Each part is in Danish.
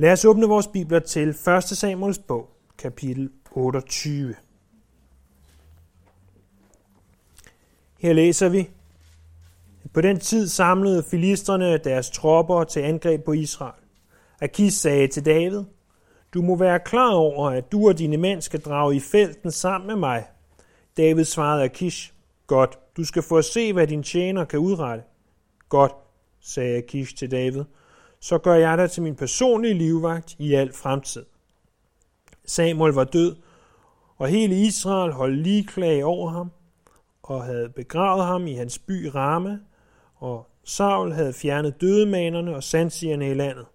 Lad os åbne vores bibler til 1. Samuels bog, kapitel 28. Her læser vi, på den tid samlede filisterne deres tropper til angreb på Israel. Akis sagde til David, du må være klar over, at du og dine mænd skal drage i felten sammen med mig. David svarede Akish, godt, du skal få at se, hvad din tjener kan udrette. Godt, sagde Akish til David, så gør jeg dig til min personlige livvagt i al fremtid. Samuel var død, og hele Israel holdt ligeklag over ham, og havde begravet ham i hans by Rame, og Saul havde fjernet dødemanerne og sandsigerne i landet.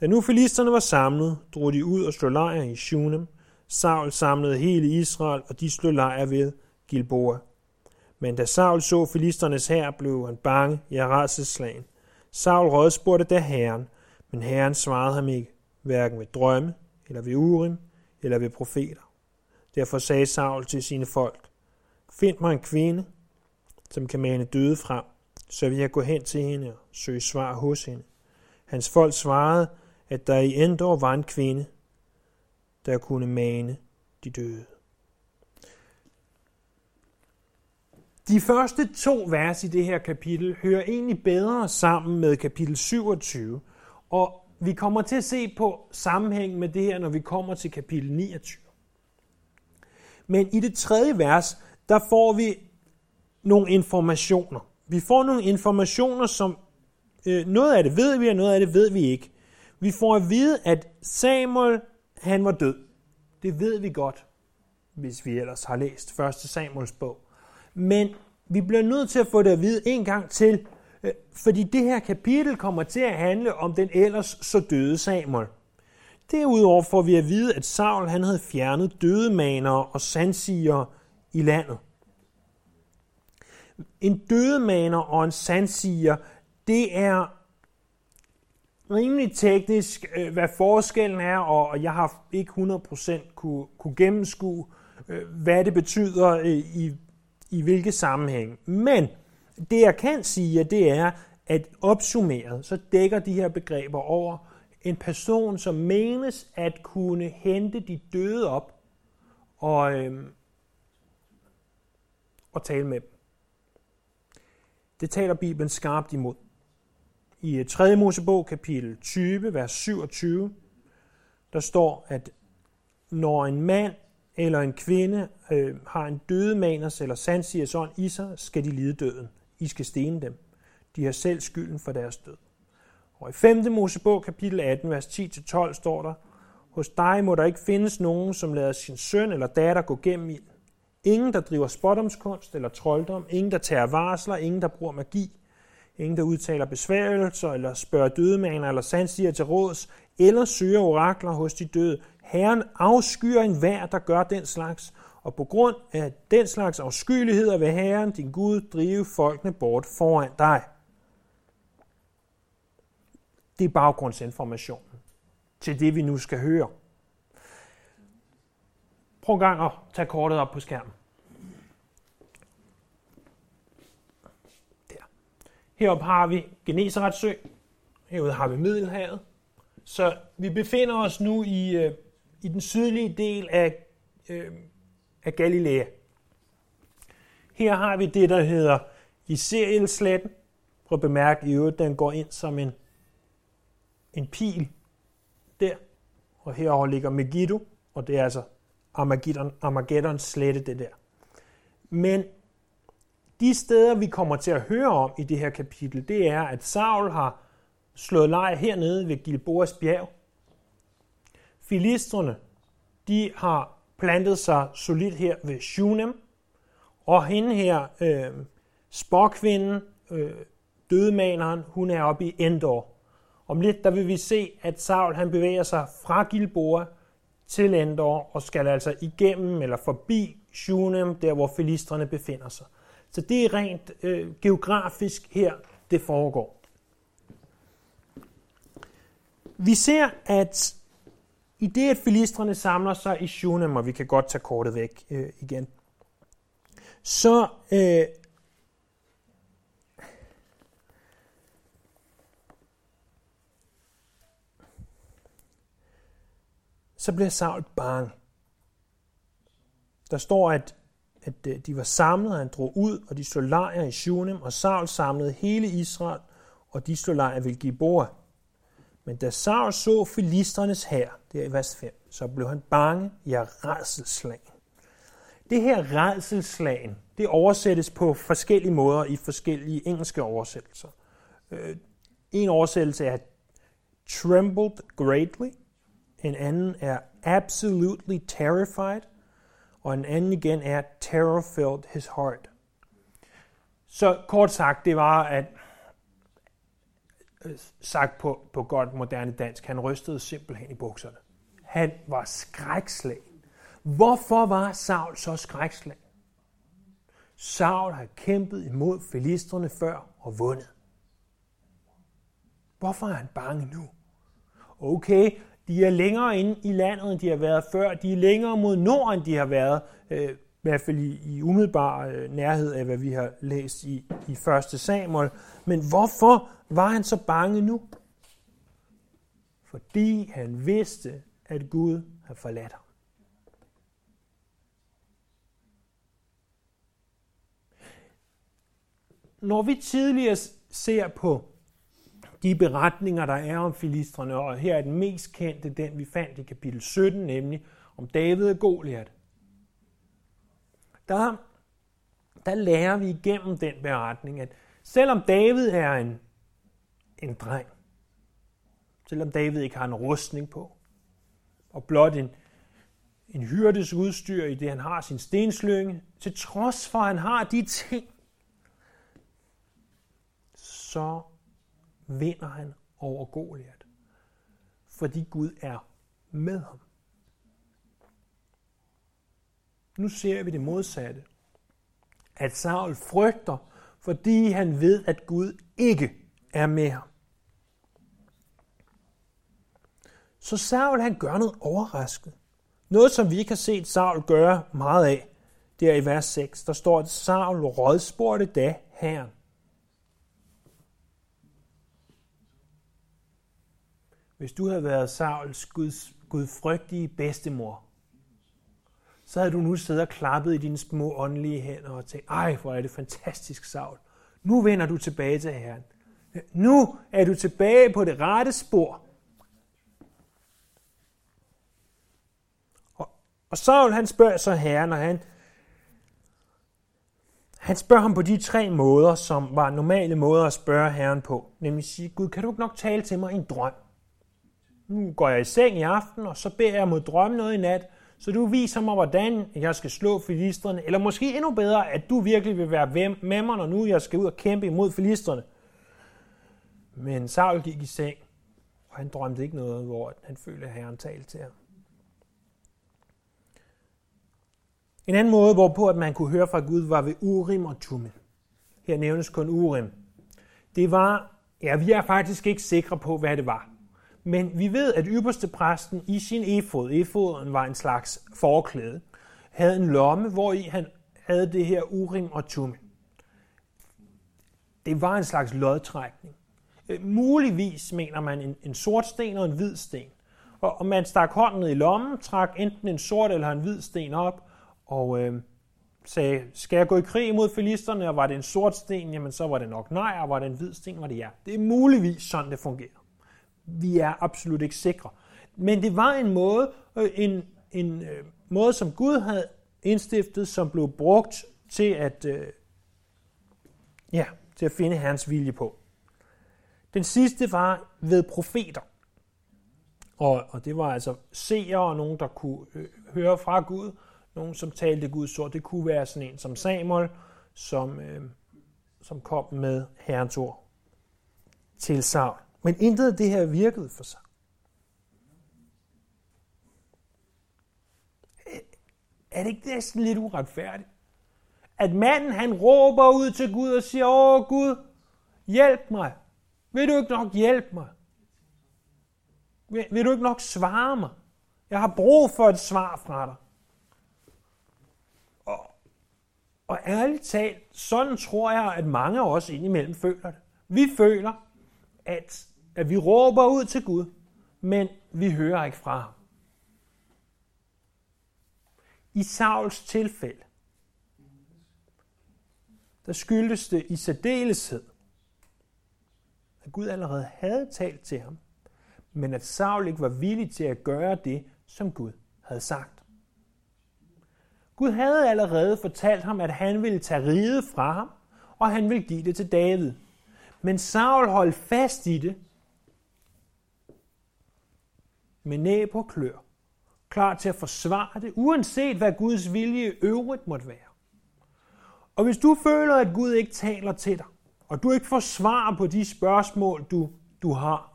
Da nu filisterne var samlet, drog de ud og slog lejr i Shunem. Saul samlede hele Israel, og de slog lejr ved Gilboa. Men da Saul så filisternes hær, blev han bange i slagen. Saul rådspurgte da herren, men herren svarede ham ikke, hverken ved drømme, eller ved urim, eller ved profeter. Derfor sagde Saul til sine folk, Find mig en kvinde, som kan mane døde frem, så vil jeg gå hen til hende og søge svar hos hende. Hans folk svarede, at der i Endor var en kvinde, der kunne mane de døde. De første to vers i det her kapitel hører egentlig bedre sammen med kapitel 27, og vi kommer til at se på sammenhæng med det her, når vi kommer til kapitel 29. Men i det tredje vers, der får vi nogle informationer. Vi får nogle informationer, som øh, noget af det ved vi, og noget af det ved vi ikke. Vi får at vide, at Samuel, han var død. Det ved vi godt, hvis vi ellers har læst 1. Samuels bog. Men vi bliver nødt til at få det at vide en gang til, øh, fordi det her kapitel kommer til at handle om den ellers så døde Samuel. Derudover får vi at vide, at Saul han havde fjernet dødemanere og sandsiger i landet. En dødemaner og en sandsiger, det er rimelig teknisk, øh, hvad forskellen er, og jeg har ikke 100% kunne, kunne gennemskue, øh, hvad det betyder i i hvilke sammenhæng. Men det jeg kan sige, det er, at opsummeret, så dækker de her begreber over en person, som menes at kunne hente de døde op og, øhm, og tale med dem. Det taler Bibelen skarpt imod. I øh, 3. Mosebog kapitel 20, vers 27, der står, at når en mand eller en kvinde øh, har en dødemaners eller sandsigers ånd i sig, skal de lide døden. I skal stene dem. De har selv skylden for deres død. Og i 5. Mosebog, kapitel 18, vers 10-12 står der, Hos dig må der ikke findes nogen, som lader sin søn eller datter gå gennem ild. Ingen, der driver spottomskunst eller trolddom. Ingen, der tager varsler. Ingen, der bruger magi. Ingen, der udtaler besværgelser eller spørger dødemaner eller sandsiger til råds, eller søger orakler hos de døde. Herren afskyer enhver, der gør den slags, og på grund af den slags afskyeligheder vil Herren, din Gud, drive folkene bort foran dig. Det er baggrundsinformationen til det, vi nu skal høre. Prøv en gang at tage kortet op på skærmen. Der. Heroppe har vi Geneseretsø. Herude har vi Middelhavet. Så vi befinder os nu i øh, i den sydlige del af, øh, af Galilea. Her har vi det, der hedder Iserielsletten. Prøv at bemærke i øvrigt, den går ind som en, en pil der. Og herover ligger Megiddo, og det er altså Armageddon, Armageddons slette, det der. Men de steder, vi kommer til at høre om i det her kapitel, det er, at Saul har slået lejr hernede ved Gilboas bjerg, Filistrene, de har plantet sig solidt her ved Shunem, og hende her, øh, sporkvinden, øh, dødemaneren, hun er oppe i Endor. Om lidt, der vil vi se, at Saul han bevæger sig fra Gilboa til Endor, og skal altså igennem eller forbi Shunem, der hvor filistrene befinder sig. Så det er rent øh, geografisk her, det foregår. Vi ser, at i det, at filistrene samler sig i Shunem, og vi kan godt tage kortet væk øh, igen, så øh, så bliver Saul bange. Der står, at, at øh, de var samlet, og han drog ud, og de slog lejr i Shunem, og Saul samlede hele Israel, og de slog lejr ved Gilboa. Men da Saul så filisternes her, det er i vers 5, så blev han bange, ja, redselslagen. Det her redselslagen, det oversættes på forskellige måder i forskellige engelske oversættelser. Øh, en oversættelse er trembled greatly, en anden er absolutely terrified, og en anden igen er terror filled his heart. Så kort sagt, det var, at Øh, sagt på, på godt moderne dansk, han rystede simpelthen i bukserne. Han var skrækslagen. Hvorfor var Saul så skrækslagen? Saul har kæmpet imod filisterne før og vundet. Hvorfor er han bange nu? Okay, de er længere inde i landet, end de har været før. De er længere mod nord, end de har været. Øh, i hvert fald i, i umiddelbar øh, nærhed af, hvad vi har læst i, i 1. Samuel. Men hvorfor var han så bange nu? Fordi han vidste, at Gud havde forladt ham. Når vi tidligere ser på de beretninger, der er om filistrene, og her er den mest kendte, den vi fandt i kapitel 17, nemlig om David og Goliat. Der, der lærer vi igennem den beretning, at selvom David er en, en dreng, selvom David ikke har en rustning på, og blot en, en hyrdes udstyr i det, han har sin stenslynge, til trods for, at han har de ting, så vinder han over Goliat. Fordi Gud er med ham. Nu ser vi det modsatte. At Saul frygter, fordi han ved, at Gud ikke er med ham. Så Saul han gør noget overraskende. Noget, som vi ikke har set Saul gøre meget af. Der i vers 6, der står, at Saul rådspurgte da Herren. Hvis du havde været Sauls Guds, gudfrygtige bedstemor, så havde du nu siddet og klappet i dine små åndelige hænder og tænkt, ej, hvor er det fantastisk, Saul. Nu vender du tilbage til Herren. Nu er du tilbage på det rette spor. Og, og Saul, han spørger så Herren, og han, han spørger ham på de tre måder, som var normale måder at spørge Herren på. Nemlig sige, Gud, kan du ikke nok tale til mig i en drøm? nu går jeg i seng i aften, og så beder jeg mod drømme noget i nat, så du viser mig, hvordan jeg skal slå filisterne, eller måske endnu bedre, at du virkelig vil være med mig, når nu jeg skal ud og kæmpe imod filisterne. Men Saul gik i seng, og han drømte ikke noget, hvor han følte, at Herren talte til ham. En anden måde, hvorpå at man kunne høre fra Gud, var ved Urim og Tumim. Her nævnes kun Urim. Det var, ja, vi er faktisk ikke sikre på, hvad det var. Men vi ved, at ypperste præsten i sin efod, efoden var en slags forklæde, havde en lomme, hvor i han havde det her urim og tumme. Det var en slags lodtrækning. Øh, muligvis mener man en, en sort sten og en hvid sten. Og, og man stak hånden ned i lommen, trak enten en sort eller en hvid sten op, og øh, sagde, skal jeg gå i krig mod filisterne, og var det en sort sten, jamen så var det nok nej, og var det en hvid sten, var det ja. Det er muligvis sådan, det fungerer. Vi er absolut ikke sikre. Men det var en måde, øh, en, en øh, måde, som Gud havde indstiftet, som blev brugt til at, øh, ja, til at finde hans vilje på. Den sidste var ved profeter. Og, og det var altså seere og nogen, der kunne øh, høre fra Gud. Nogen, som talte Guds ord. Det kunne være sådan en som Samuel, som, øh, som kom med Herrens ord til Saul. Men intet af det her virkede for sig. Er det ikke næsten lidt uretfærdigt? At manden han råber ud til Gud og siger, åh Gud, hjælp mig. Vil du ikke nok hjælpe mig? Vil, vil du ikke nok svare mig? Jeg har brug for et svar fra dig. Og, og ærligt talt, sådan tror jeg, at mange af os indimellem føler det. Vi føler, at at vi råber ud til Gud, men vi hører ikke fra ham. I Sauls tilfælde, der skyldtes det i særdeleshed, at Gud allerede havde talt til ham, men at Saul ikke var villig til at gøre det, som Gud havde sagt. Gud havde allerede fortalt ham, at han ville tage riget fra ham, og han ville give det til David. Men Saul holdt fast i det, med næb og klør, klar til at forsvare det, uanset hvad Guds vilje i øvrigt måtte være. Og hvis du føler, at Gud ikke taler til dig, og du ikke får svar på de spørgsmål, du, du har,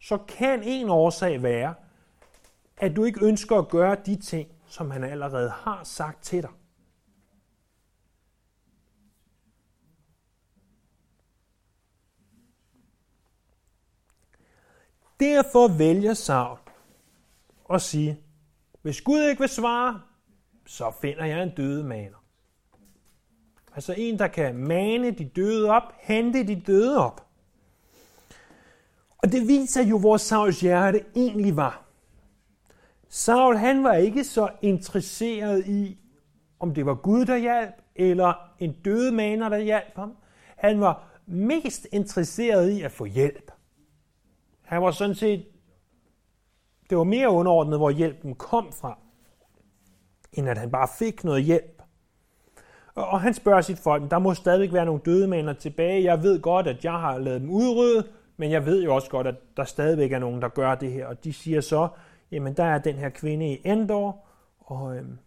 så kan en årsag være, at du ikke ønsker at gøre de ting, som han allerede har sagt til dig. Derfor vælger Saul og sige, hvis Gud ikke vil svare, så finder jeg en døde maner. Altså en, der kan mane de døde op, hente de døde op. Og det viser jo, hvor Sauls hjerte egentlig var. Saul, han var ikke så interesseret i, om det var Gud, der hjalp, eller en døde maner, der hjalp ham. Han var mest interesseret i at få hjælp. Han var sådan set, det var mere underordnet, hvor hjælpen kom fra, end at han bare fik noget hjælp. Og han spørger sit folk, der må stadigvæk være nogle døde maner tilbage. Jeg ved godt, at jeg har lavet dem udrydde, men jeg ved jo også godt, at der stadigvæk er nogen, der gør det her. Og de siger så, jamen der er den her kvinde i Endor, og øhm,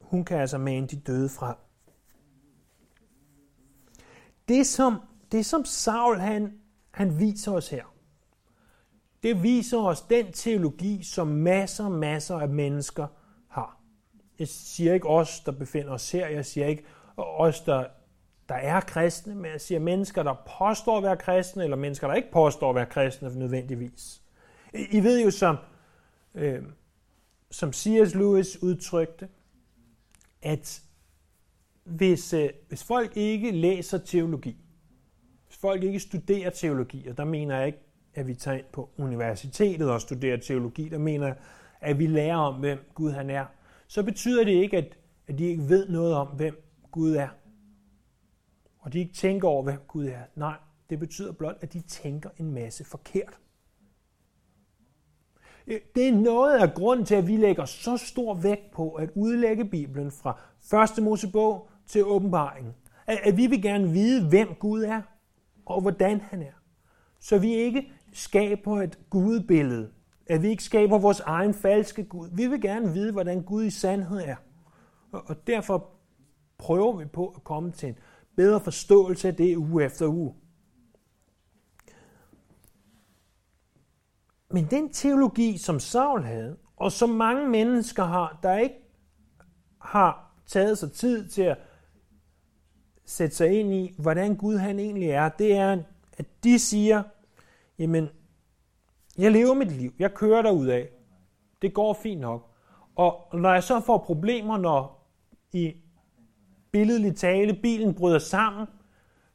hun kan altså mane de døde fra. Det som, det som Saul han, han viser os her, det viser os den teologi, som masser masser af mennesker har. Jeg siger ikke os, der befinder os her, jeg siger ikke os, der, der er kristne, men jeg siger mennesker, der påstår at være kristne, eller mennesker, der ikke påstår at være kristne nødvendigvis. I ved jo, som, øh, som C.S. Lewis udtrykte, at hvis, øh, hvis folk ikke læser teologi, hvis folk ikke studerer teologi, og der mener jeg ikke, at vi tager ind på universitetet og studerer teologi, der mener at vi lærer om, hvem Gud han er, så betyder det ikke, at, at de ikke ved noget om, hvem Gud er. Og de ikke tænker over, hvem Gud er. Nej, det betyder blot, at de tænker en masse forkert. Øh, det er noget af grunden til, at vi lægger så stor vægt på at udlægge Bibelen fra første Mosebog til åbenbaringen. At vi vil gerne vide, hvem Gud er, og hvordan han er. Så vi ikke skaber et gudbillede. At vi ikke skaber vores egen falske Gud. Vi vil gerne vide, hvordan Gud i sandhed er. Og derfor prøver vi på at komme til en bedre forståelse af det uge efter uge. Men den teologi, som Saul havde, og som mange mennesker har, der ikke har taget sig tid til at sætte sig ind i, hvordan Gud han egentlig er, det er, at de siger, jamen, jeg lever mit liv, jeg kører af. det går fint nok. Og når jeg så får problemer, når i billedligt tale bilen bryder sammen,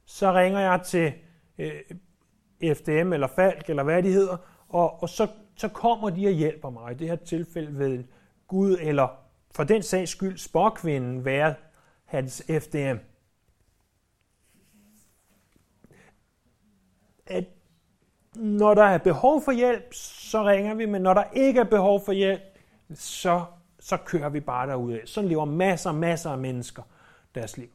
så ringer jeg til øh, FDM eller Falk, eller hvad de hedder, og, og så, så kommer de og hjælper mig. I det her tilfælde ved Gud, eller for den sags skyld spokvinden være hans FDM. At når der er behov for hjælp, så ringer vi, men når der ikke er behov for hjælp, så, så kører vi bare derud. Sådan lever masser og masser af mennesker deres liv.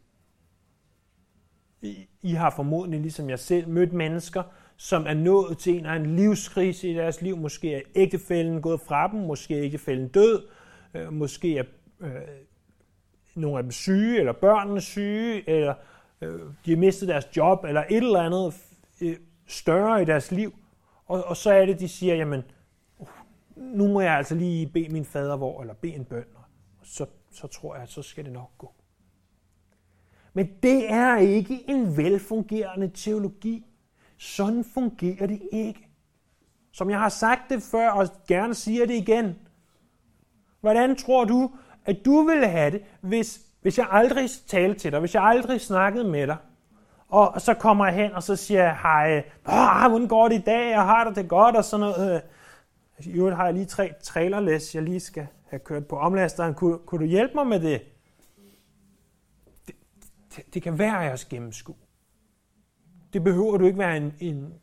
I, I har formodentlig, ligesom jeg selv, mødt mennesker, som er nået til en af en livskrise i deres liv. Måske er ægtefælden gået fra dem, måske er ægtefælden død, øh, måske er øh, nogle af dem syge, eller børnene syge, eller øh, de har mistet deres job, eller et eller andet øh, større i deres liv. Og, og så er det, de siger, jamen, uh, nu må jeg altså lige bede min fader hvor, eller bede en bøn, og så, så tror jeg, at så skal det nok gå. Men det er ikke en velfungerende teologi. Sådan fungerer det ikke. Som jeg har sagt det før, og gerne siger det igen. Hvordan tror du, at du ville have det, hvis, hvis jeg aldrig talte til dig, hvis jeg aldrig snakkede med dig, og så kommer jeg hen, og så siger jeg, hej, ah, hvordan går det i dag, og har du det godt, og sådan noget. I øvrigt har jeg lige tre trailerlæs, jeg lige skal have kørt på omlasteren. Kun, kunne du hjælpe mig med det? Det, det, det kan være at gennemskue. Det behøver du ikke være en, en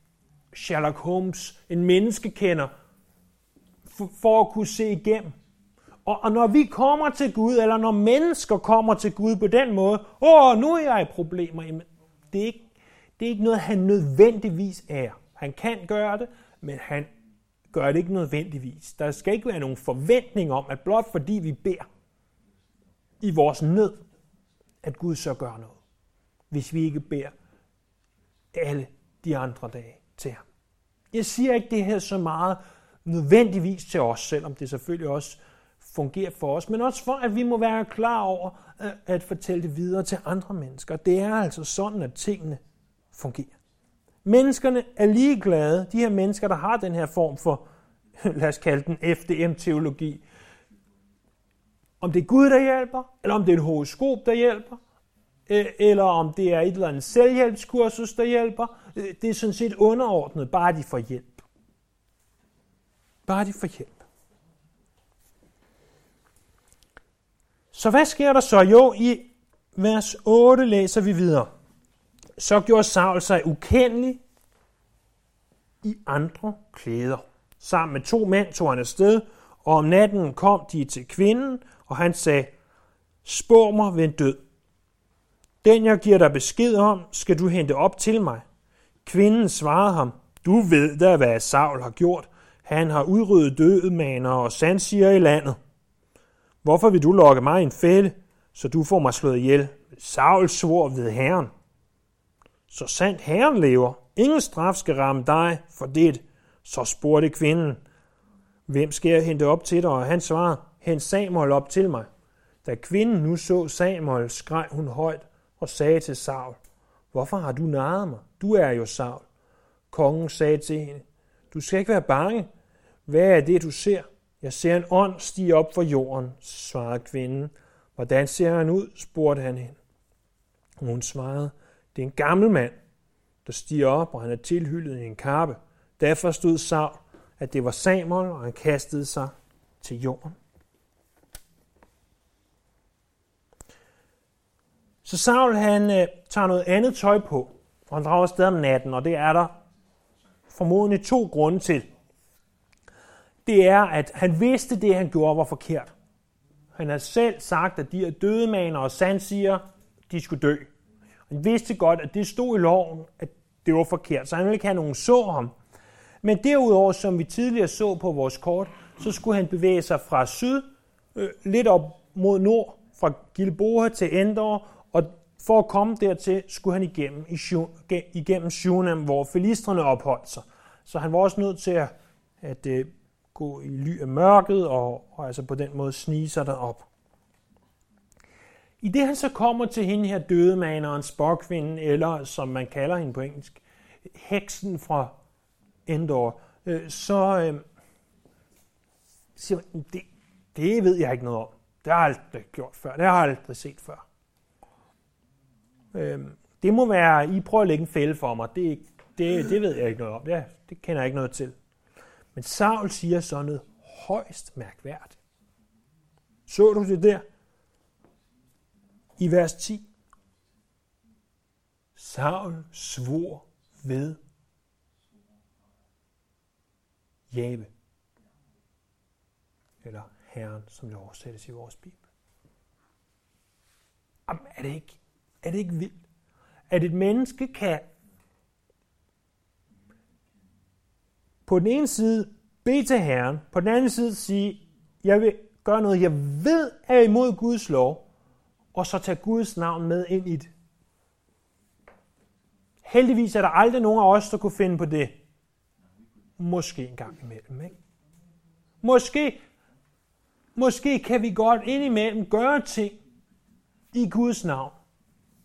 Sherlock Holmes, en menneskekender, for, for at kunne se igennem. Og, og når vi kommer til Gud, eller når mennesker kommer til Gud på den måde, åh, nu er jeg i problemer, jamen, det er ikke, det er ikke noget, han nødvendigvis er. Han kan gøre det, men han gør det ikke nødvendigvis. Der skal ikke være nogen forventning om, at blot fordi vi beder i vores nød, at Gud så gør noget. Hvis vi ikke beder alle de andre dage til ham. Jeg siger ikke det her så meget nødvendigvis til os, selvom det selvfølgelig også fungerer for os, men også for, at vi må være klar over øh, at fortælle det videre til andre mennesker. Det er altså sådan, at tingene fungerer. Menneskerne er ligeglade, de her mennesker, der har den her form for, lad os kalde den FDM-teologi, om det er Gud, der hjælper, eller om det er et horoskop, der hjælper, eller om det er et eller andet selvhjælpskursus, der hjælper. Øh, det er sådan set underordnet, bare de får hjælp. Bare de får hjælp. Så hvad sker der så? Jo, i vers 8 læser vi videre. Så gjorde Saul sig ukendelig i andre klæder. Sammen med to mænd tog han afsted, og om natten kom de til kvinden, og han sagde, spår mig ved en død. Den, jeg giver dig besked om, skal du hente op til mig. Kvinden svarede ham, du ved da, hvad Saul har gjort. Han har udryddet dødemaner og sandsiger i landet. Hvorfor vil du lokke mig i en fælde, så du får mig slået ihjel? Saul svor ved Herren. Så sandt Herren lever, ingen straf skal ramme dig for det. Så spurgte kvinden, hvem skal jeg hente op til dig? Og han svarede, hent Samuel op til mig. Da kvinden nu så Samuel, skreg hun højt og sagde til Saul, hvorfor har du narret mig? Du er jo Saul. Kongen sagde til hende, du skal ikke være bange. Hvad er det, du ser? Jeg ser en ånd stige op fra jorden, svarede kvinden. Hvordan ser han ud? spurgte han hende. Hun svarede, det er en gammel mand, der stiger op, og han er tilhyllet i en kappe. Derfor stod Saul, at det var Samuel, og han kastede sig til jorden. Så Saul han øh, tager noget andet tøj på, og han drager afsted om natten, og det er der formodentlig to grunde til. Det er, at han vidste, det han gjorde var forkert. Han har selv sagt, at de her dødemaner og sandsiger, de skulle dø. Han vidste godt, at det stod i loven, at det var forkert, så han ville ikke have nogen så ham. Men derudover, som vi tidligere så på vores kort, så skulle han bevæge sig fra syd, øh, lidt op mod nord, fra Gilboa til Endor, og for at komme dertil, skulle han igennem, igennem Shunem, hvor filistrene opholdt sig. Så han var også nødt til at, at øh, gå i ly af mørket, og, og altså på den måde snige sig derop. I det han så kommer til hende her dødemaneren, spokvinden, eller som man kalder hende på engelsk, heksen fra Endor, øh, så øh, siger man, det, det ved jeg ikke noget om. Det har jeg aldrig gjort før. Det har jeg aldrig set før. Øh, det må være, I prøver at lægge en fælde for mig. Det, det, det ved jeg ikke noget om. Det, det kender jeg ikke noget til. Men Saul siger sådan noget højst mærkværdigt. Så du det der? I vers 10. Saul svor ved Jave. Eller Herren, som det oversættes i vores Bibel. Jamen, er det ikke, er det ikke vildt? At et menneske kan på den ene side bede til Herren, på den anden side sige, jeg vil gøre noget, jeg ved er imod Guds lov, og så tage Guds navn med ind i det. Heldigvis er der aldrig nogen af os, der kunne finde på det. Måske en gang imellem, ikke? Måske, måske kan vi godt indimellem gøre ting i Guds navn,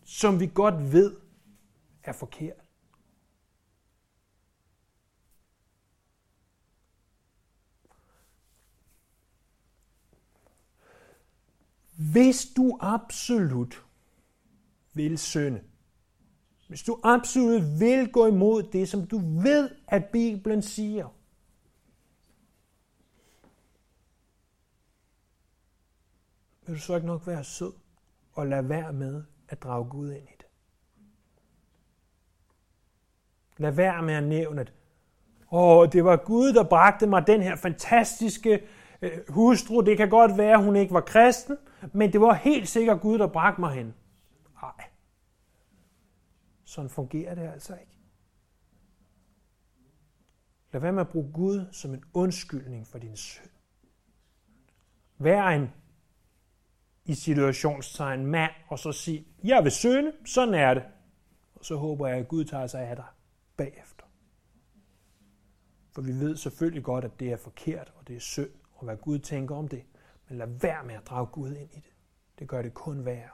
som vi godt ved er forkert. Hvis du absolut vil synde, hvis du absolut vil gå imod det, som du ved, at Bibelen siger, vil du så ikke nok være sød og lade være med at drage Gud ind i det. Lad være med at nævne, at åh, det var Gud, der bragte mig den her fantastiske Øh, hustru. Det kan godt være, hun ikke var kristen, men det var helt sikkert Gud, der bragte mig hen. Nej. Sådan fungerer det altså ikke. Lad være med at bruge Gud som en undskyldning for din synd. Vær en i situationstegn mand, og så sige, jeg vil søne, sådan er det. Og så håber jeg, at Gud tager sig af dig bagefter. For vi ved selvfølgelig godt, at det er forkert, og det er synd, og hvad Gud tænker om det. Men lad være med at drage Gud ind i det. Det gør det kun værre.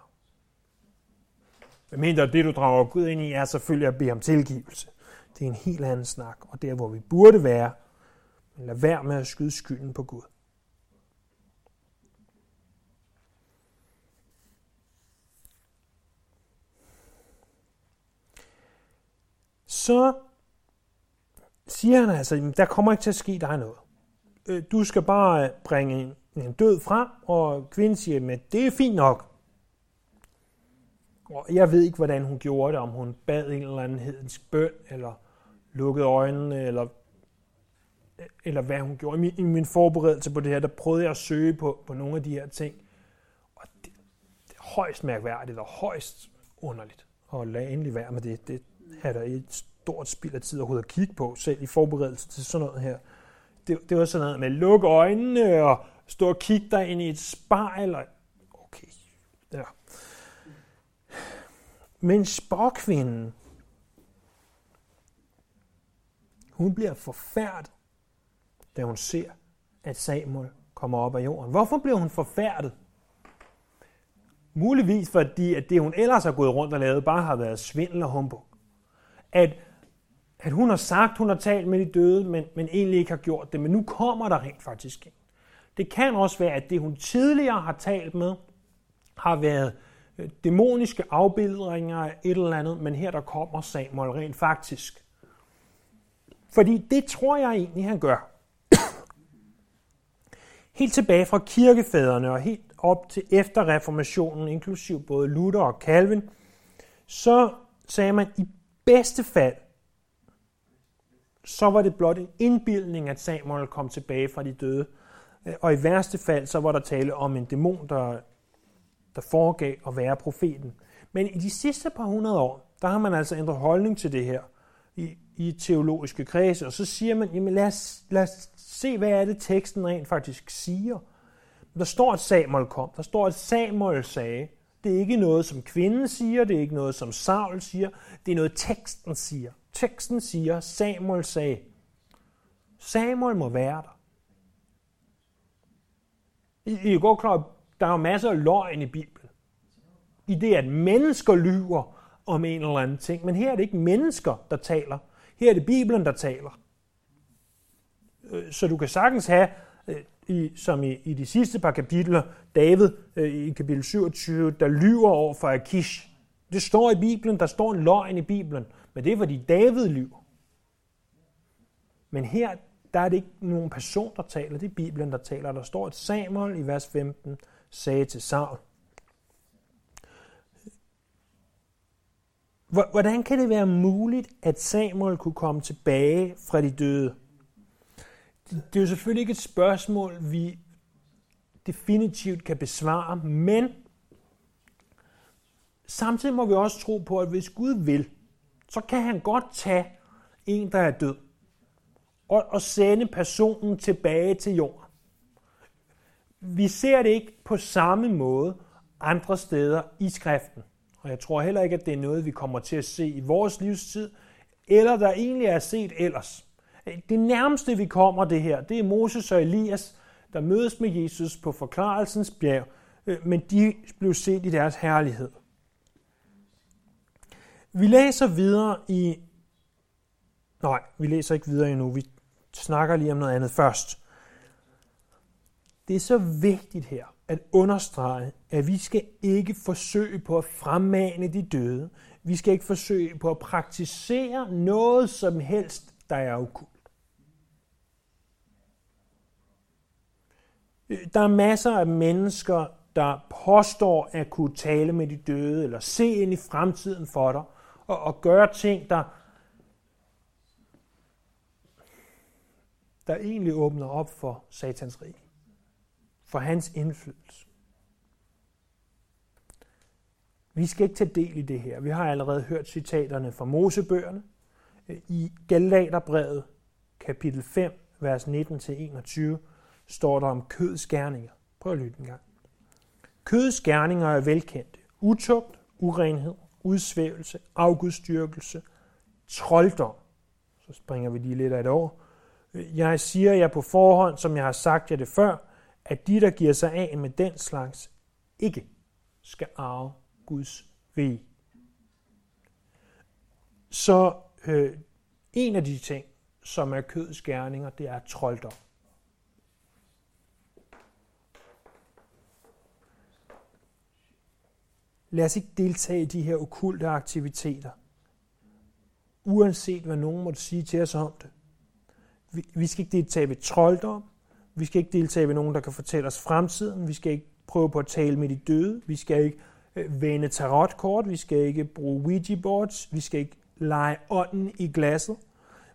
Men mindre det, du drager Gud ind i, er selvfølgelig at bede om tilgivelse. Det er en helt anden snak, og der, hvor vi burde være. Men lad være med at skyde skylden på Gud. Så siger han altså, der kommer ikke til at ske dig noget. Øh, du skal bare bringe en død frem, og kvinden siger, men det er fint nok. Og jeg ved ikke, hvordan hun gjorde det, om hun bad en eller anden hedensk bøn, eller lukkede øjnene, eller, eller hvad hun gjorde. I min, I min forberedelse på det her, der prøvede jeg at søge på, på nogle af de her ting. Og det, det er højst mærkværdigt og højst underligt. Og lad endelig være med det. Det er der et stort spild af tid overhovedet at kigge på, selv i forberedelse til sådan noget her. Det, det var sådan noget med at lukke øjnene og stå og kigge dig ind i et spejl. Og, okay, ja. Men sporkvinden, hun bliver forfærdet, da hun ser, at Samuel kommer op af jorden. Hvorfor bliver hun forfærdet? Muligvis fordi, at det hun ellers har gået rundt og lavet, bare har været svindel og humbug. At at hun har sagt, hun har talt med de døde, men, men egentlig ikke har gjort det. Men nu kommer der rent faktisk en. Det kan også være, at det hun tidligere har talt med, har været øh, dæmoniske afbildninger af et eller andet, men her der kommer Samuel rent faktisk. Fordi det tror jeg egentlig, han gør. Helt tilbage fra kirkefædrene og helt op til efter reformationen, inklusiv både Luther og Calvin, så sagde man i bedste fald, så var det blot en indbildning, at Samuel kom tilbage fra de døde. Øh, og i værste fald, så var der tale om en dæmon, der, der foregav at være profeten. Men i de sidste par hundrede år, der har man altså ændret holdning til det her i, i teologiske kredse, og så siger man, jamen lad os, lad os se, hvad er det teksten rent faktisk siger. Der står, at Samuel kom. Der står, at Samuel sagde. Det er ikke noget, som kvinden siger, det er ikke noget, som Saul siger, det er noget, teksten siger. Teksten siger, Samuel sagde, Samuel må være der. I, I går klar, der er jo masser af løgn i Bibelen. I det, at mennesker lyver om en eller anden ting. Men her er det ikke mennesker, der taler. Her er det Bibelen, der taler. Øh, så du kan sagtens have, øh, i, som i, i de sidste par kapitler, David øh, i kapitel 27, der lyver over for Akish. Det står i Bibelen, der står en løgn i Bibelen. Men det er, fordi David lyver. Men her, der er det ikke nogen person, der taler. Det er Bibelen, der taler. Der står et Samuel i vers 15, sagde til Saul. Hvordan kan det være muligt, at Samuel kunne komme tilbage fra de døde? Det er jo selvfølgelig ikke et spørgsmål, vi definitivt kan besvare, men samtidig må vi også tro på, at hvis Gud vil, så kan han godt tage en, der er død, og, og sende personen tilbage til jorden. Vi ser det ikke på samme måde andre steder i skriften. Og jeg tror heller ikke, at det er noget, vi kommer til at se i vores livstid, eller der egentlig er set ellers. Det nærmeste, vi kommer det her, det er Moses og Elias, der mødes med Jesus på forklarelsens bjerg, øh, men de blev set i deres herlighed. Vi læser videre i... Nej, vi læser ikke videre endnu. Vi snakker lige om noget andet først. Det er så vigtigt her at understrege, at vi skal ikke forsøge på at fremmane de døde. Vi skal ikke forsøge på at praktisere noget som helst, der er Der er masser af mennesker der påstår at kunne tale med de døde, eller se ind i fremtiden for dig, og, og gøre ting, der, der egentlig åbner op for satans rige, for hans indflydelse. Vi skal ikke tage del i det her. Vi har allerede hørt citaterne fra Mosebøgerne. I Galaterbrevet, kapitel 5, vers 19-21, står der om kødets gerninger. Prøv at lytte en gang. Kødets gerninger er velkendte. Utugt, urenhed, udsvævelse, afgudstyrkelse, trolddom. Så springer vi lige lidt af et år. Jeg siger jer på forhånd, som jeg har sagt jer det før, at de, der giver sig af med den slags, ikke skal arve Guds rige. Så øh, en af de ting, som er kødets gerninger, det er trolddom. Lad os ikke deltage i de her okulte aktiviteter, uanset hvad nogen måtte sige til os om det. Vi, vi skal ikke deltage ved trolddom, vi skal ikke deltage ved nogen, der kan fortælle os fremtiden, vi skal ikke prøve på at tale med de døde, vi skal ikke øh, vende tarotkort, vi skal ikke bruge Ouija boards, vi skal ikke lege ånden i glasset,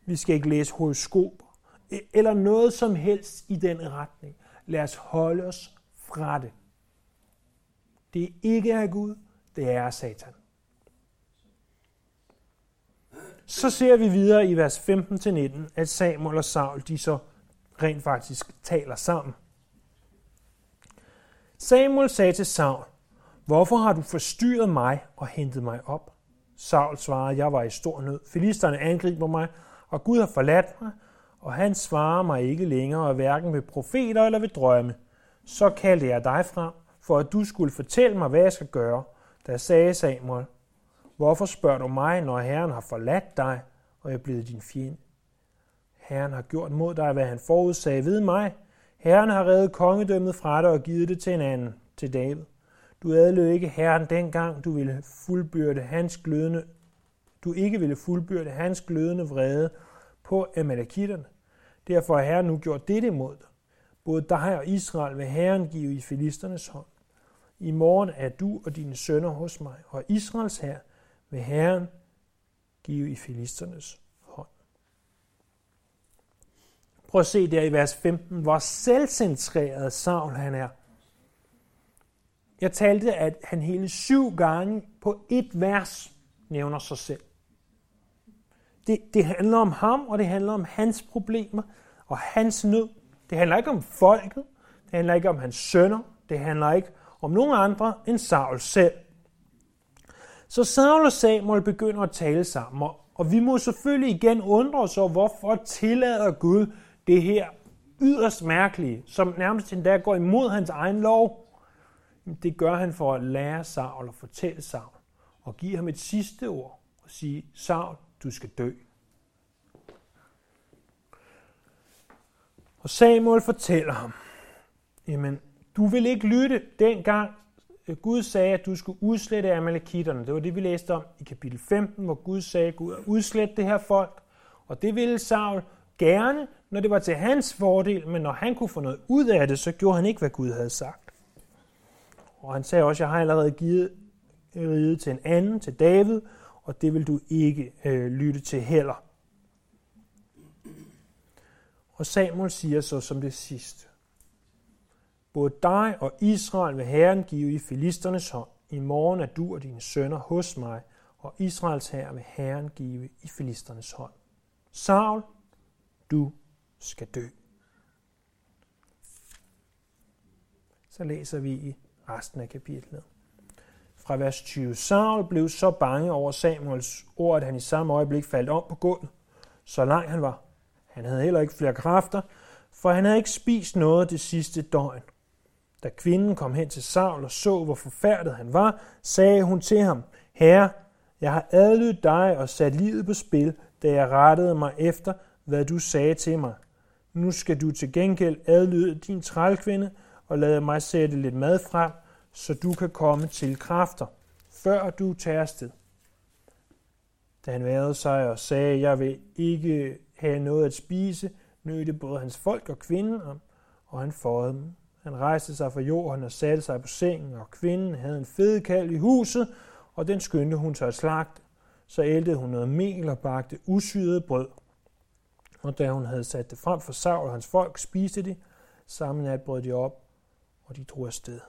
vi skal ikke læse horoskoper, e- eller noget som helst i den retning. Lad os holde os fra det. Det er ikke af Gud, det er Satan. Så ser vi videre i vers 15-19, at Samuel og Saul, de så rent faktisk taler sammen. Samuel sagde til Saul, Hvorfor har du forstyrret mig og hentet mig op? Saul svarede, jeg var i stor nød. Filisterne angriber mig, og Gud har forladt mig, og han svarer mig ikke længere, hverken ved profeter eller ved drømme. Så kaldte jeg dig frem, for at du skulle fortælle mig, hvad jeg skal gøre. Da sagde Samuel, hvorfor spørger du mig, når Herren har forladt dig, og jeg er blevet din fjende? Herren har gjort mod dig, hvad han forudsagde ved mig. Herren har reddet kongedømmet fra dig og givet det til en anden, til David. Du adlød ikke Herren dengang, du ville fuldbyrde hans glødende, du ikke ville fuldbyrde hans glødende vrede på amalekitterne. Derfor har Herren nu gjort dette mod dig. Både dig og Israel vil Herren give i filisternes hånd. I morgen er du og dine sønner hos mig, og Israels her vil Herren give i filisternes hånd. Prøv at se der i vers 15, hvor selvcentreret Saul han er. Jeg talte, at han hele syv gange på et vers nævner sig selv. Det, det handler om ham, og det handler om hans problemer og hans nød. Det handler ikke om folket, det handler ikke om hans sønner, det handler ikke om nogen andre end Saul selv. Så Saul og Samuel begynder at tale sammen, og vi må selvfølgelig igen undre os over, hvorfor tillader Gud det her yderst mærkelige, som nærmest endda går imod hans egen lov. Det gør han for at lære Saul og fortælle Saul og give ham et sidste ord og sige, Saul, du skal dø. Og Samuel fortæller ham, jamen, du vil ikke lytte dengang øh, Gud sagde, at du skulle udslette amalekitterne. Det var det, vi læste om i kapitel 15, hvor Gud sagde, at Gud har udslet det her folk. Og det ville Saul gerne, når det var til hans fordel, men når han kunne få noget ud af det, så gjorde han ikke, hvad Gud havde sagt. Og han sagde også, at jeg har allerede givet øh, riget til en anden, til David, og det vil du ikke øh, lytte til heller. Og Samuel siger så som det sidste. Både dig og Israel vil Herren give i filisternes hånd. I morgen er du og dine sønner hos mig, og Israels herre vil Herren give i filisternes hånd. Saul, du skal dø. Så læser vi i resten af kapitlet. Fra vers 20. Saul blev så bange over Samuels ord, at han i samme øjeblik faldt om på gulvet, så lang han var. Han havde heller ikke flere kræfter, for han havde ikke spist noget det sidste døgn. Da kvinden kom hen til Saul og så, hvor forfærdet han var, sagde hun til ham, Herre, jeg har adlydt dig og sat livet på spil, da jeg rettede mig efter, hvad du sagde til mig. Nu skal du til gengæld adlyde din trælkvinde og lade mig sætte lidt mad frem, så du kan komme til kræfter, før du tager afsted. Da han værede sig og sagde, jeg vil ikke have noget at spise, nødte både hans folk og kvinden om, og han fåede dem han rejste sig fra jorden og satte sig på sengen, og kvinden havde en fedekald i huset, og den skyndte hun sig at slagte. Så ældede hun noget mel og bagte usyret brød. Og da hun havde sat det frem for Saul og hans folk, spiste de. Samme nat brød de op, og de drog afsted.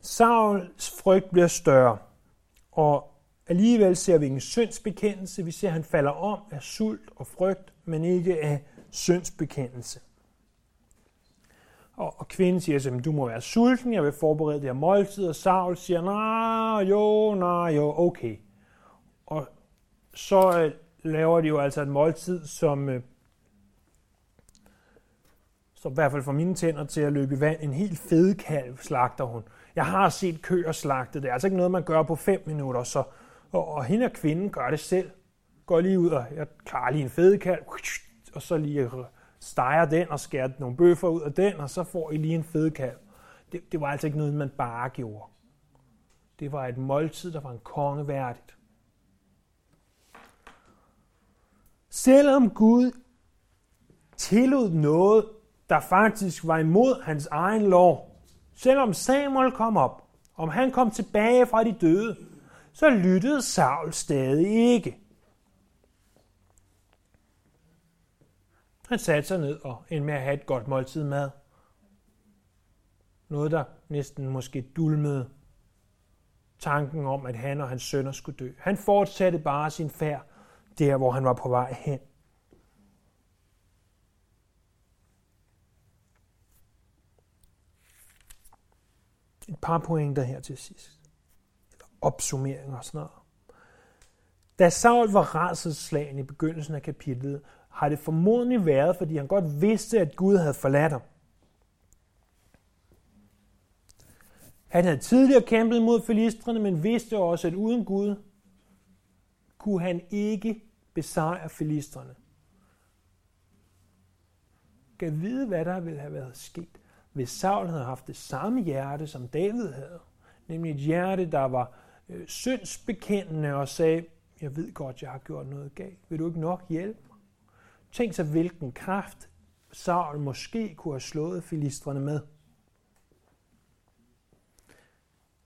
Sauls frygt bliver større, og alligevel ser vi ingen syndsbekendelse. Vi ser, at han falder om af sult og frygt, men ikke af syndsbekendelse. Og, og kvinden siger til du må være sulten, jeg vil forberede det her måltid, og Saul siger, nej, jo, nej, jo, okay. Og så øh, laver de jo altså et måltid, som, øh, som i hvert fald for mine tænder til at løbe i vand. En helt fed kalv slagter hun. Jeg har set køer slagte, Det er altså ikke noget, man gør på fem minutter. Så, og, og hende og kvinden gør det selv. Går lige ud, og jeg klarer lige en fedekalv, og så lige steger den og skærer nogle bøffer ud af den, og så får I lige en fedekalv. Det, det var altså ikke noget, man bare gjorde. Det var et måltid, der var en konge værdigt. Selvom Gud tillod noget, der faktisk var imod hans egen lov, Selvom Samuel kom op, om han kom tilbage fra de døde, så lyttede Saul stadig ikke. Han satte sig ned og endte med at have et godt måltid mad. Noget, der næsten måske dulmede tanken om, at han og hans sønner skulle dø. Han fortsatte bare sin færd der, hvor han var på vej hen. Et par pointer her til sidst opsummeringer og sådan noget. Da Saul var rædselsslagen i begyndelsen af kapitlet, har det formodentlig været, fordi han godt vidste, at Gud havde forladt ham. Han havde tidligere kæmpet mod filistrene, men vidste også, at uden Gud kunne han ikke besejre filistrene. Kan vide, hvad der ville have været sket, hvis Saul havde haft det samme hjerte, som David havde, nemlig et hjerte, der var øh, syndsbekendende og sagde, jeg ved godt, jeg har gjort noget galt. Vil du ikke nok hjælpe mig? Tænk så, hvilken kraft Saul måske kunne have slået filistrene med.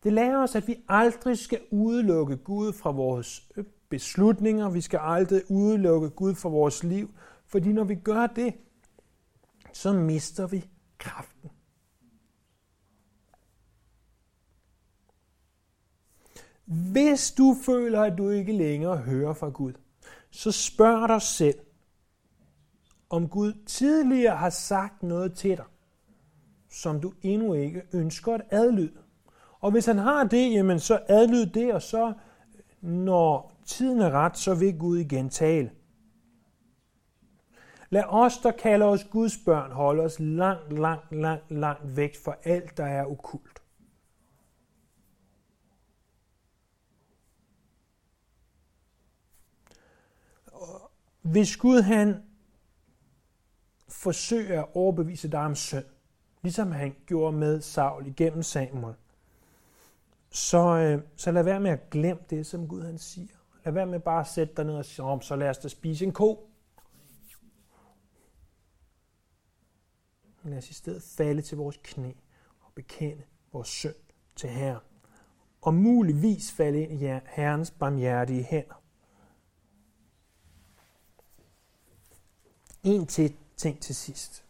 Det lærer os, at vi aldrig skal udelukke Gud fra vores øh, beslutninger. Vi skal aldrig udelukke Gud fra vores liv, fordi når vi gør det, så mister vi kraften. Hvis du føler, at du ikke længere hører fra Gud, så spørg dig selv, om Gud tidligere har sagt noget til dig, som du endnu ikke ønsker at adlyde. Og hvis han har det, jamen så adlyd det, og så når tiden er ret, så vil Gud igen tale. Lad os, der kalder os Guds børn, holde os langt, langt, langt, langt væk fra alt, der er okult. Hvis Gud han forsøger at overbevise dig om synd, ligesom han gjorde med Saul igennem Samuel, så, øh, så lad være med at glemme det, som Gud han siger. Lad være med bare at sætte dig ned og sige, om, så lad os da spise en ko. Lad os i stedet falde til vores knæ og bekende vores synd til Herren. Og muligvis falde ind i Herrens barmhjertige hænder. En til ting til sidst.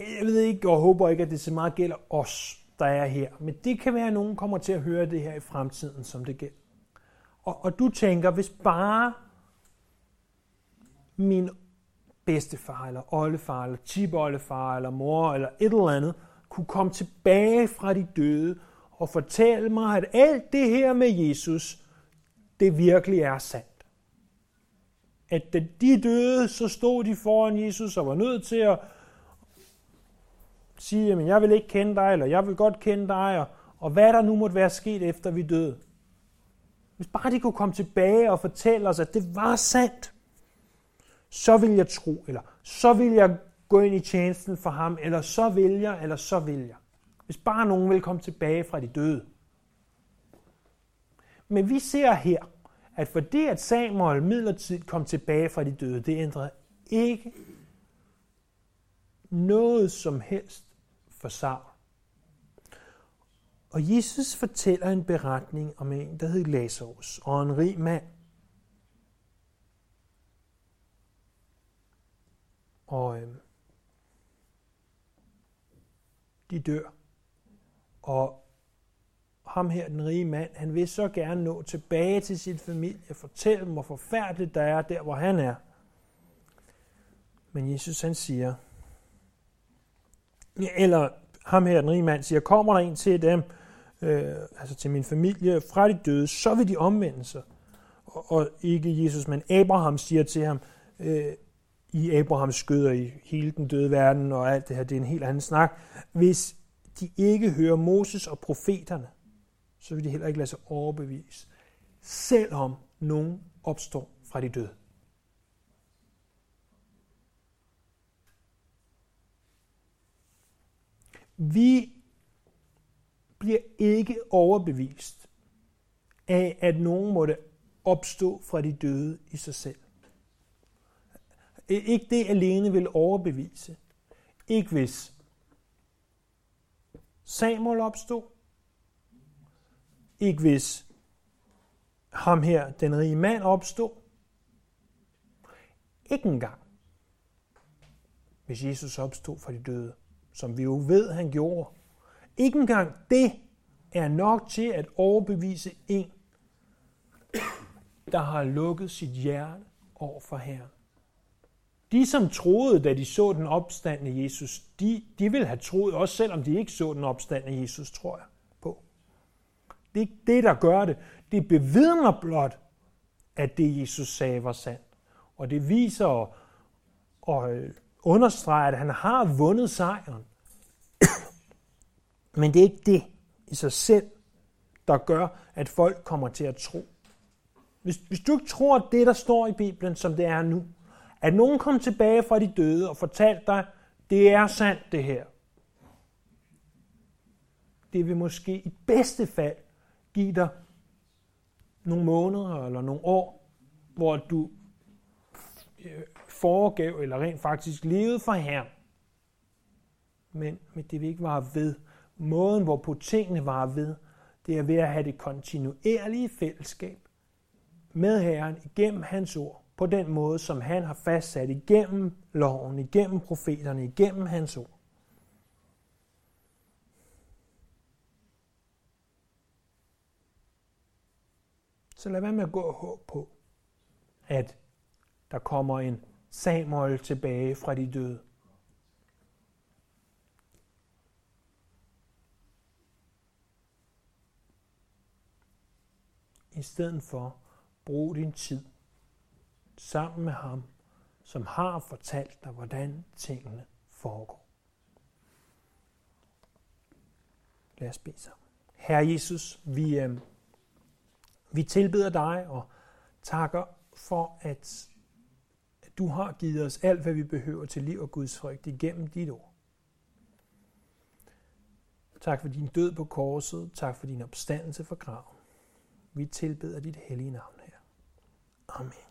Jeg ved ikke og håber ikke, at det så meget gælder os, der er her. Men det kan være, at nogen kommer til at høre det her i fremtiden, som det gælder. Og, og du tænker, hvis bare min bedstefar, eller oldefar, eller tipoldefar, eller mor, eller et eller andet, kunne komme tilbage fra de døde og fortælle mig, at alt det her med Jesus, det virkelig er sandt at da de døde, så stod de foran Jesus og var nødt til at sige, at jeg vil ikke kende dig, eller jeg vil godt kende dig, og, og hvad der nu måtte være sket efter vi døde. Hvis bare de kunne komme tilbage og fortælle os, at det var sandt, så vil jeg tro, eller så vil jeg gå ind i tjenesten for ham, eller så vil jeg, eller så vil jeg. Hvis bare nogen vil komme tilbage fra de døde. Men vi ser her, at fordi at Samuel midlertidigt kom tilbage fra de døde, det ændrede ikke noget som helst for Saul. Og Jesus fortæller en beretning om en, der hed Lazarus, og en rig mand. Og øh, de dør. Og ham her, den rige mand, han vil så gerne nå tilbage til sin familie, fortælle dem, hvor forfærdeligt der er der, hvor han er. Men Jesus han siger, eller ham her, den rige mand, siger, kommer der en til dem, øh, altså til min familie, fra de døde, så vil de omvende sig. Og, og ikke Jesus, men Abraham siger til ham, øh, i Abrahams skød og i hele den døde verden og alt det her, det er en helt anden snak. Hvis de ikke hører Moses og profeterne, så vil de heller ikke lade sig overbevise, selvom nogen opstår fra de døde. Vi bliver ikke overbevist af, at nogen måtte opstå fra de døde i sig selv. Ikke det alene vil overbevise. Ikke hvis Samuel opstod. Ikke hvis ham her, den rige mand, opstod. Ikke engang, hvis Jesus opstod fra de døde, som vi jo ved, han gjorde. Ikke engang det er nok til at overbevise en, der har lukket sit hjerte over for Herren. De, som troede, da de så den opstandende Jesus, de, de ville have troet, også selvom de ikke så den opstandende Jesus, tror jeg. Det er ikke det, der gør det. Det bevidner blot, at det Jesus sagde var sandt. Og det viser og, og øh, understreger, at han har vundet sejren. Men det er ikke det i sig selv, der gør, at folk kommer til at tro. Hvis, hvis du ikke tror, at det, der står i Bibelen, som det er nu, at nogen kom tilbage fra de døde og fortalte dig, det er sandt det her. Det vil måske i bedste fald give dig nogle måneder eller nogle år, hvor du øh, foregav eller rent faktisk levede for Herren. Men, men det vil ikke vare ved. Måden, hvorpå tingene var ved, det er ved at have det kontinuerlige fællesskab med Herren igennem hans ord på den måde, som han har fastsat igennem loven, igennem profeterne, igennem hans ord. Så lad være med at gå og håbe på, at der kommer en Samuel tilbage fra de døde. I stedet for, brug din tid sammen med ham, som har fortalt dig, hvordan tingene foregår. Lad os bede sammen. Herre Jesus, vi, øh, vi tilbeder dig og takker for, at, du har givet os alt, hvad vi behøver til liv og Guds frygt igennem dit ord. Tak for din død på korset. Tak for din opstandelse fra graven. Vi tilbeder dit hellige navn her. Amen.